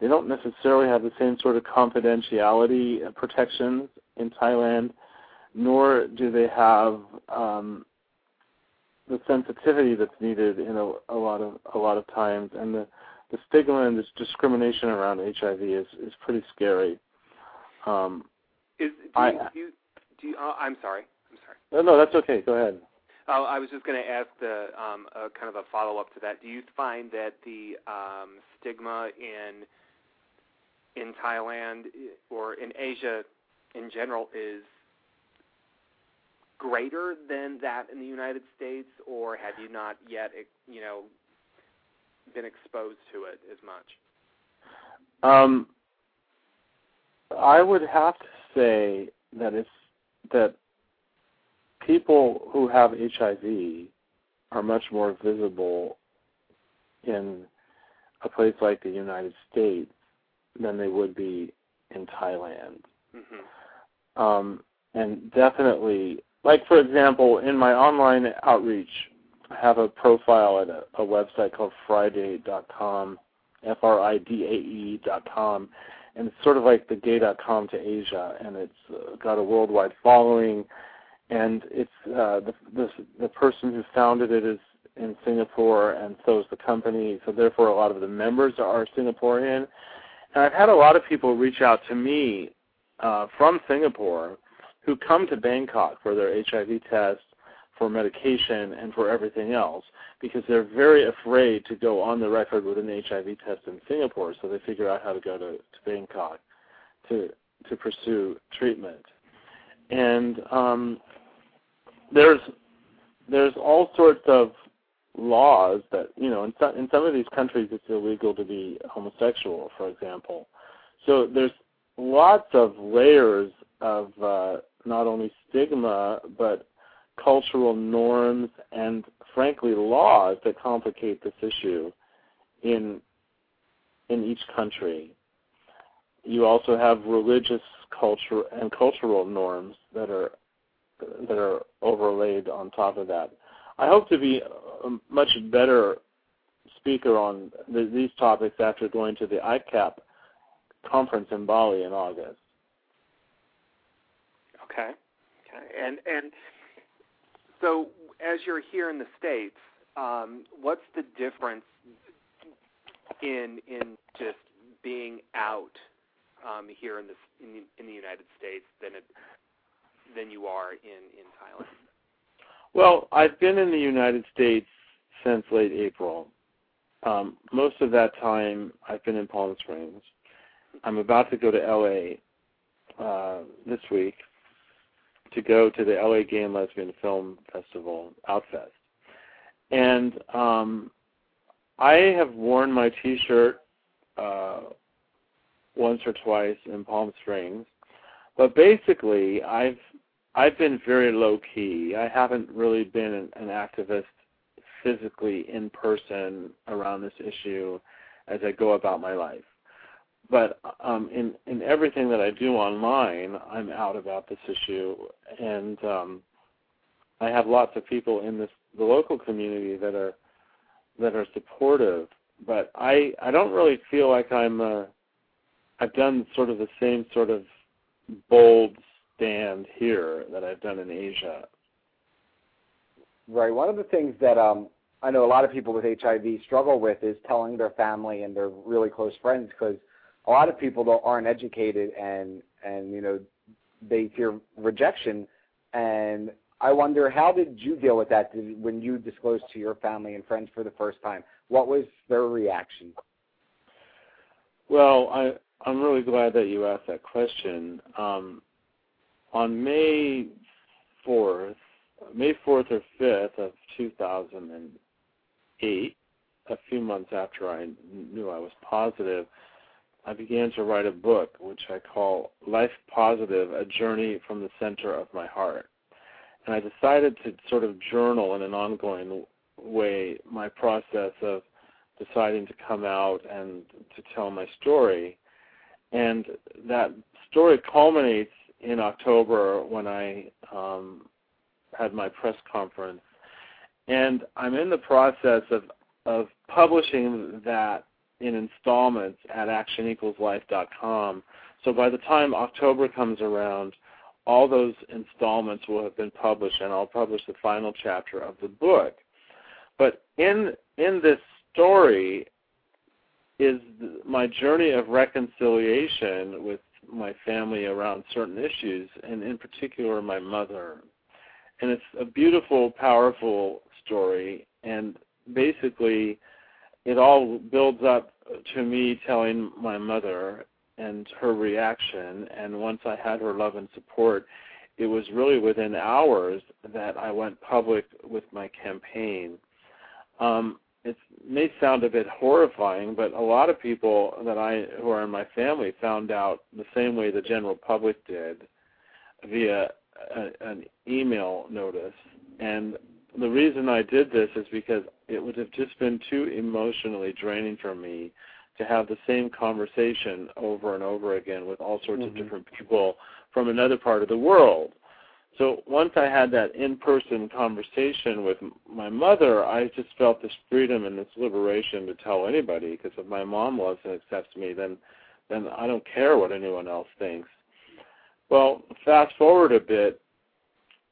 they don't necessarily have the same sort of confidentiality protections in Thailand, nor do they have um, the sensitivity that's needed in a, a lot of a lot of times, and the the stigma and this discrimination around HIV is is pretty scary. Um,
is do you,
I,
do you, do you, uh, I'm sorry. I'm sorry.
No, no, that's okay. Go ahead.
Oh, I was just going to ask the um, uh, kind of a follow up to that. Do you find that the um, stigma in in Thailand or in Asia in general is greater than that in the United States, or have you not yet, you know, been exposed to it as much?
Um, I would have to say that it's that people who have HIV are much more visible in a place like the United States than they would be in Thailand.
Mm-hmm.
Um, and definitely, like for example, in my online outreach have a profile at a, a website called Fridae.com, F-R-I-D-A-E dot com, and it's sort of like the gay.com to Asia, and it's uh, got a worldwide following, and it's uh, the, the the person who founded it is in Singapore, and so is the company. So therefore, a lot of the members are Singaporean, and I've had a lot of people reach out to me uh, from Singapore who come to Bangkok for their HIV test for medication and for everything else because they're very afraid to go on the record with an HIV test in Singapore, so they figure out how to go to, to Bangkok to to pursue treatment. And um, there's there's all sorts of laws that you know in some in some of these countries it's illegal to be homosexual, for example. So there's lots of layers of uh, not only stigma but cultural norms and frankly laws that complicate this issue in in each country. You also have religious culture and cultural norms that are that are overlaid on top of that. I hope to be a much better speaker on the, these topics after going to the ICAAP conference in Bali in August.
Okay. Okay. And and so, as you're here in the states, um, what's the difference in in just being out um, here in the, in the in the United States than it than you are in in Thailand?
Well, I've been in the United States since late April. Um, most of that time, I've been in Palm Springs. I'm about to go to LA uh, this week to go to the LA Gay and Lesbian Film Festival, Outfest. And um, I have worn my T-shirt uh, once or twice in Palm Springs, but basically, I've I've been very low key. I haven't really been an, an activist physically in person around this issue as I go about my life. But um, in in everything that I do online, I'm out about this issue, and um, I have lots of people in this the local community that are that are supportive. But I I don't really feel like I'm uh, I've done sort of the same sort of bold stand here that I've done in Asia.
Right. One of the things that um, I know a lot of people with HIV struggle with is telling their family and their really close friends because a lot of people though aren't educated and and you know they fear rejection. And I wonder how did you deal with that when you disclosed to your family and friends for the first time? What was their reaction?
Well, I I'm really glad that you asked that question. Um, on May 4th, May 4th or 5th of 2008, a few months after I knew I was positive, I began to write a book which I call Life Positive A Journey from the Center of My Heart. And I decided to sort of journal in an ongoing way my process of deciding to come out and to tell my story. And that story culminates in October when I um, had my press conference, and I'm in the process of of publishing that in installments at actionequalslife.com. So by the time October comes around, all those installments will have been published, and I'll publish the final chapter of the book. But in in this story is my journey of reconciliation with my family around certain issues, and in particular my mother. And it's a beautiful, powerful story, and basically it all builds up to me telling my mother and her reaction. And once I had her love and support, it was really within hours that I went public with my campaign. Um, it may sound a bit horrifying, but a lot of people that I who are in my family found out the same way the general public did via a, an email notice. And the reason I did this is because it would have just been too emotionally draining for me to have the same conversation over and over again with all sorts
mm-hmm.
of different people from another part of the world. So once I had that in-person conversation with my mother, I just felt this freedom and this liberation to tell anybody. Because if my mom loves and accepts me, then then I don't care what anyone else thinks. Well, fast forward a bit.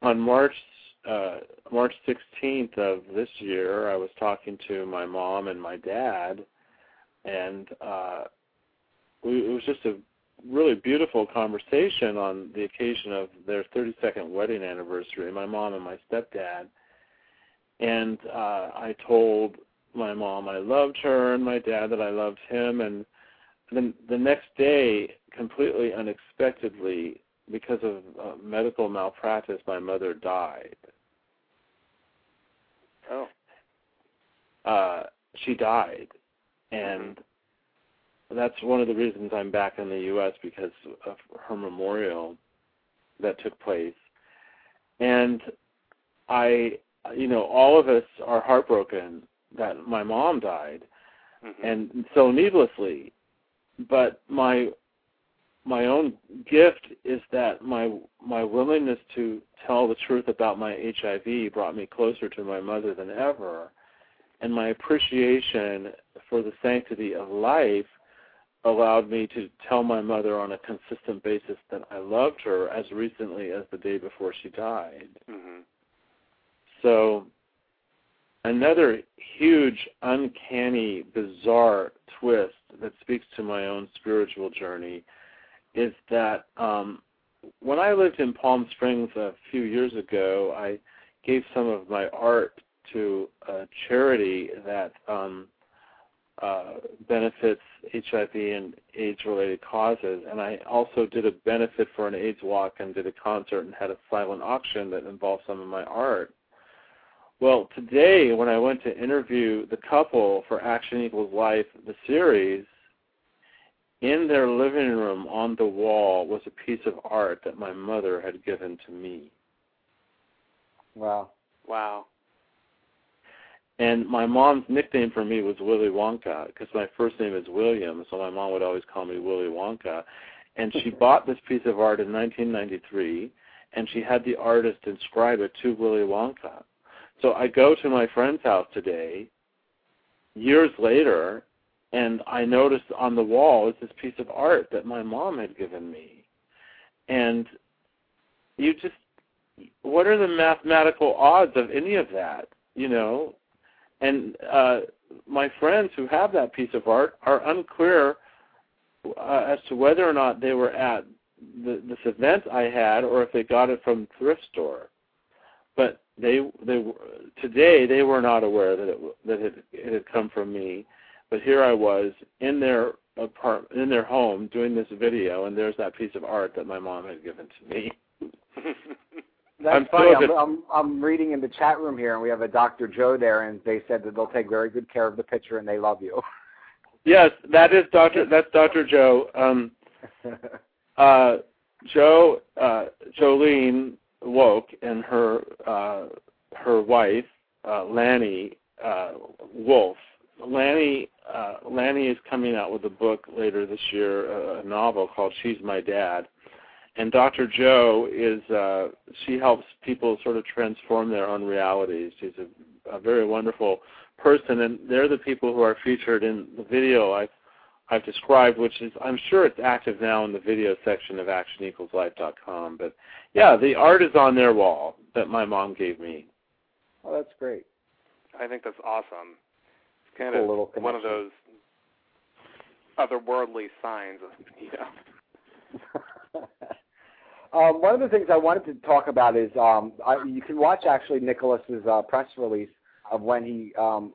On March uh, March 16th of this year, I was talking to my mom and my dad, and uh, we, it was just a really beautiful conversation on the occasion of their 32nd wedding anniversary, my mom and my stepdad. And uh, I told my mom I loved her and my dad that I loved him. And then the next day, completely unexpectedly, medical malpractice, my mother died.
Oh.
Uh, she died. And that's one of the reasons I'm back in the U.S. because of her memorial that took place. And I, you know, all of us are heartbroken that my mom died,
mm-hmm.
and so needlessly. But my my own gift is that my my willingness to tell the truth about my HIV brought me closer to my mother than ever, and my appreciation for the sanctity of life allowed me to tell my mother on a consistent basis that I loved her as recently as the day before she died.
Mm-hmm.
So, another huge, uncanny, bizarre twist that speaks to my own spiritual journey is that um, when I lived in Palm Springs a few years ago, I gave some of my art to a charity that um, uh, benefits HIV and AIDS-related causes, and I also did a benefit for an AIDS walk and did a concert and had a silent auction that involved some of my art. Well, today when I went to interview the couple for Action Equals Life, the series, in their living room on the wall was a piece of art that my mother had given to me.
Wow.
Wow.
And my mom's nickname for me was Willy Wonka because my first name is William, so my mom would always call me Willy Wonka. And she bought this piece of art in 1993, and she had the artist inscribe it to Willy Wonka. So I go to my friend's house today, years later, and I noticed on the wall is this piece of art that my mom had given me. And you just, what are the mathematical odds of any of that? You know, and uh, my friends who have that piece of art are unclear uh, as to whether or not they were at the, this event I had or if they got it from thrift store. But they they today they were not aware that it that it, it had come from me. But here I was in their apart in their home doing this video, and there's that piece of art that my mom had given to me.
That's
I'm
funny. I'm, I'm I'm reading in the chat room here, and we have a Dr. Joe there, and they said that they'll take very good care of the picture, and they love you.
Yes, that is Doctor. That's Doctor Joe. Um, uh, Joe uh, Jolene Woke and her uh, her wife uh, Lanny uh, Wolf. Lanny uh, Lanny is coming out with a book later this year, a novel called "She's My Dad." and Dr. Joe is uh, she helps people sort of transform their own realities. She's a, a very wonderful person, and they're the people who are featured in the video I've I've described, which is I'm sure it's active now in the video section of ActionEqualsLife.com. But yeah, the art is on their wall that my mom gave me.
Oh, that's great.
I think that's awesome. Kind
Cool
of
little
one of those otherworldly signs. Of, you know.
um, one of the things I wanted to talk about is um, I, you can watch actually Nicholas's uh, press release of when he um,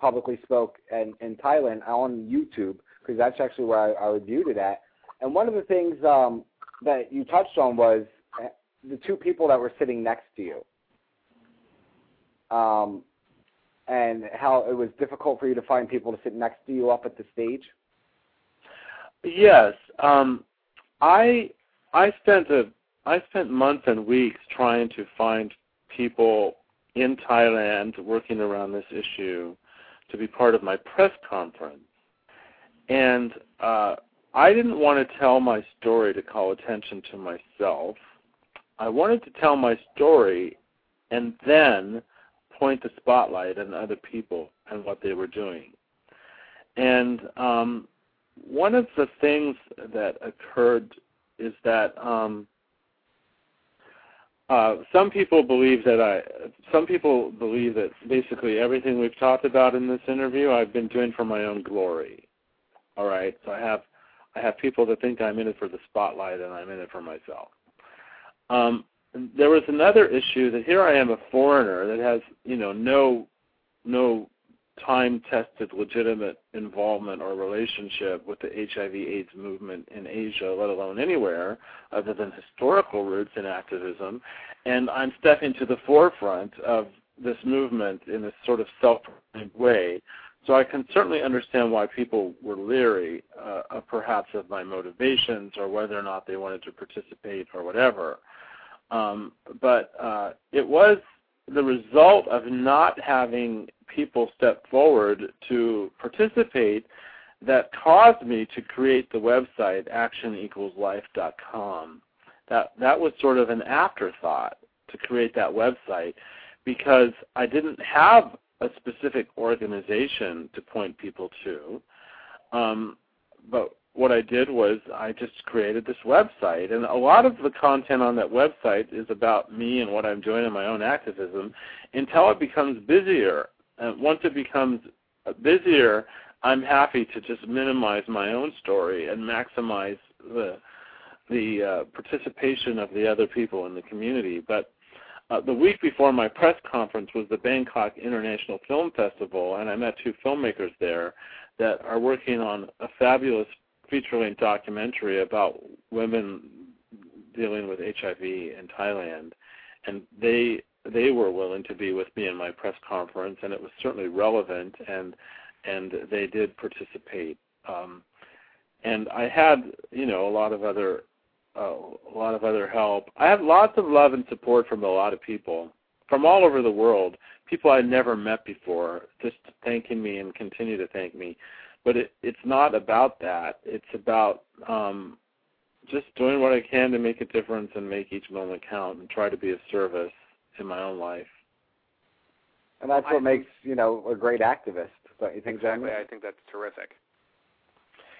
publicly spoke in, in Thailand on YouTube because that's actually where I, I reviewed it at. And one of the things um, that you touched on was uh, the two people that were sitting next to you. Um, and how it was difficult for you to find people to sit next to you up at the stage.
Yes, um, I I spent a I spent months and weeks trying to find people in Thailand working around this issue to be part of my press conference, and uh, I didn't want to tell my story to call attention to myself. I wanted to tell my story and then point the spotlight on other people and what they were doing. And um, one of the things that occurred is that um, uh, some people believe that I, some people believe that basically everything we've talked about in this interview I've been doing for my own glory. All right, so I have, I have people that think I'm in it for the spotlight and I'm in it for myself. Um, there was another issue that here I am a foreigner that has, you know, no, no time-tested legitimate involvement or relationship with the HIV/AIDS movement in Asia, let alone anywhere other than historical roots in activism, and I'm stepping to the forefront of this movement in a sort of self-proclaimed way. So I can certainly understand why people were leery, uh, of perhaps of my motivations or whether or not they wanted to participate or whatever. Um, but uh, it was the result of not having people step forward to participate that caused me to create the website actionequalslife.com. That that was sort of an afterthought to create that website because I didn't have a specific organization to point people to. Um, but what I did was I just created this website, and a lot of the content on that website is about me and what I'm doing in my own activism until it becomes busier. And once it becomes busier, I'm happy to just minimize my own story and maximize the the uh, participation of the other people in the community. But uh, the week before my press conference was the Bangkok International Film Festival, and I met two filmmakers there that are working on a fabulous feature-length documentary about women dealing with HIV in Thailand, and they they were willing to be with me in my press conference, and it was certainly relevant, and and they did participate. Um, and I had, you know, a lot of other uh, a lot of other help. I have lots of love and support from a lot of people from all over the world, people I never met before, just thanking me and continue to thank me. But it, it's not about that. It's about um, just doing what I can to make a difference and make each moment count and try to be of service in my own life.
And that's what
I-
makes you know a great activist, don't you think,
Exactly.
Jeremy?
I think that's terrific.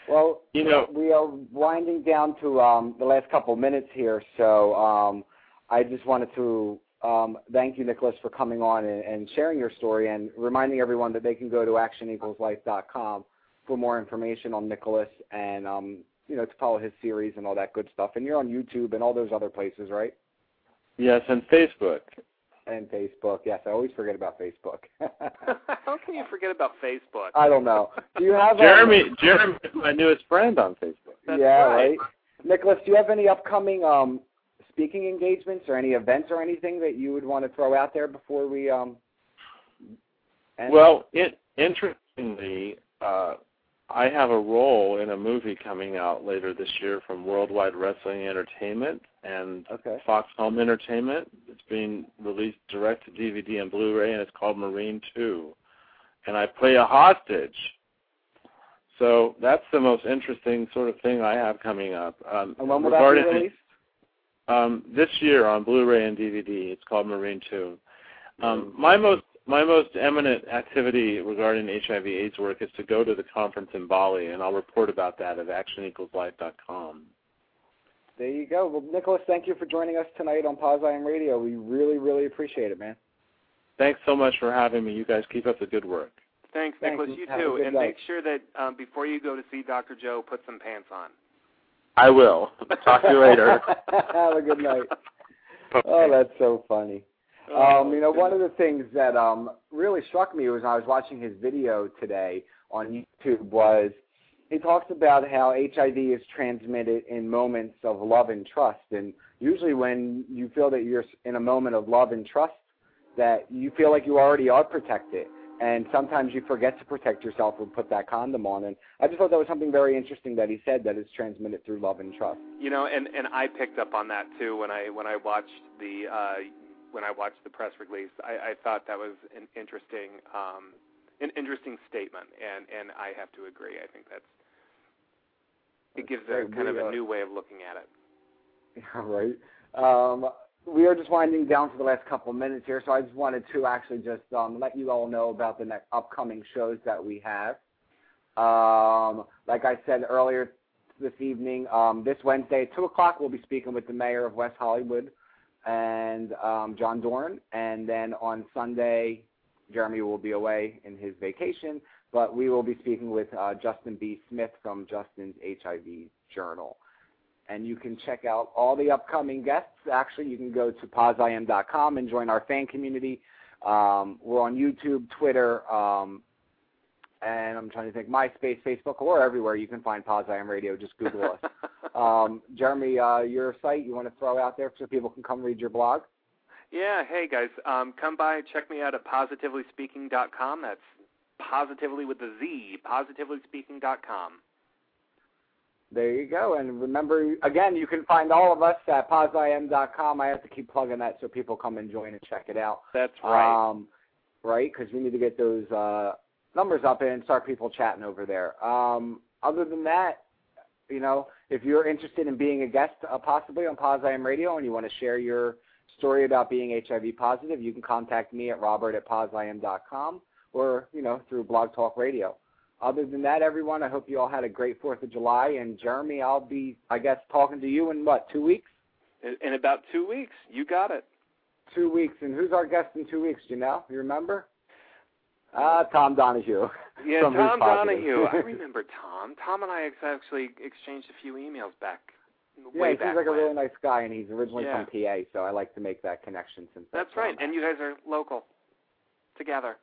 Well,
You know-
we are winding down to um, the last couple minutes here, so um, I just wanted to um, thank you, Nicholas, for coming on and, and sharing your story and reminding everyone that they can go to actionequalslife.com for more information on Nicholas and um, you know to follow his series and all that good stuff. And you're on YouTube and all those other places, right?
Yes, and Facebook.
And Facebook. Yes, I always forget about Facebook.
How can you forget about Facebook?
I don't know. Do you have um,
Jeremy, Jeremy is my newest friend on Facebook.
That's
yeah,
right.
Nicholas, do you have any upcoming um, speaking engagements or any events or anything that you would want to throw out there before we um? End?
Well, it, interestingly, uh, I have a role in a movie coming out later this year from Worldwide Wrestling Entertainment and
okay.
Fox Home Entertainment. It's being released direct to DVD and Blu-ray, and it's called Marine Two, and I play a hostage. So that's the most interesting sort of thing I have coming up. Um,
And when will that be released?
um, this year on Blu-ray and DVD. It's called Marine Two. Um,
Mm.
my most my most eminent activity regarding HIV/AIDS work is to go to the conference in Bali, and I'll report about that at ActionEqualsLife.com.
There you go. Well, Nicholas, thank you for joining us tonight on POZIAM Radio. We really, really appreciate it, man.
Thanks so much for having me. You guys keep up the good work.
Thanks,
Thanks,
Nicholas. You
have
too. And
night.
make sure that um, before you go to see Dr. Joe, put some pants on.
I will. Talk to you later.
have a good night. Oh, that's so funny. Um, you know, one of the things that um, really struck me was I was watching his video today on YouTube was he talks about how HIV is transmitted in moments of love and trust, and usually when you feel that you're in a moment of love and trust, that you feel like you already are protected, and sometimes you forget to protect yourself and put that condom on. And I just thought that was something very interesting that he said that it's transmitted through love and trust.
You know, and and I picked up on that too when I when I watched the uh, when I watched the press release. I, I thought that was an interesting um, an interesting statement, and and I have to agree. I think that's it gives a kind of
uh,
a new way of looking at it.
Yeah, right. Um, we are just winding down for the last couple of minutes here, so I just wanted to actually just um, let you all know about the next upcoming shows that we have. Um, like I said earlier this evening, um, this Wednesday at 2 o'clock, we'll be speaking with the mayor of West Hollywood and um, John Duran. And then on Sunday, Jeremy will be away in his vacation, but we will be speaking with uh, Justin B. Smith from Justin's HIV Journal and you can check out all the upcoming guests. Actually, you can go to poziam.com and join our fan community. Um, we're on YouTube, Twitter, um, and I'm trying to think MySpace, Facebook, or everywhere you can find POZIAM Radio. Just Google us. Um, Jeremy, uh, your site you want to throw out there so people can come read your blog?
Yeah, hey guys, um, come by, check me out at pozitivelyspeaking.com. That's positively with the Z, pozitivelyspeaking.com.
There you go. And remember, again, you can find all of us at poziam.com. I have to keep plugging that so people come and join and check it out.
That's right.
Um, right, because we need to get those uh, numbers up and start people chatting over there. Um, other than that, you know, if you're interested in being a guest uh, possibly on POZIAM Radio and you want to share your story about being HIV positive, you can contact me at robert at poziam.com or, you know, through Blog Talk Radio. Other than that, everyone, I hope you all had a great 4th of July. And Jeremy, I'll be, I guess, talking to you in what, two weeks?
In, in about two weeks, you got it.
Two weeks. And who's our guest in two weeks? You know? You remember? Uh, Tom Donahue.
Yeah, Tom. Donahue. I remember Tom. Tom and I actually exchanged a few emails back
yeah, he seems like
when.
a really nice guy, and he's originally
Yeah.
from PA, so I like to make that connection since
That's right, and you guys are local together.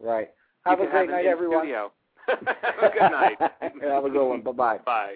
right. Have
you
a great
have
night, everyone.
Have a good night.
have a good one. Bye bye.
Bye.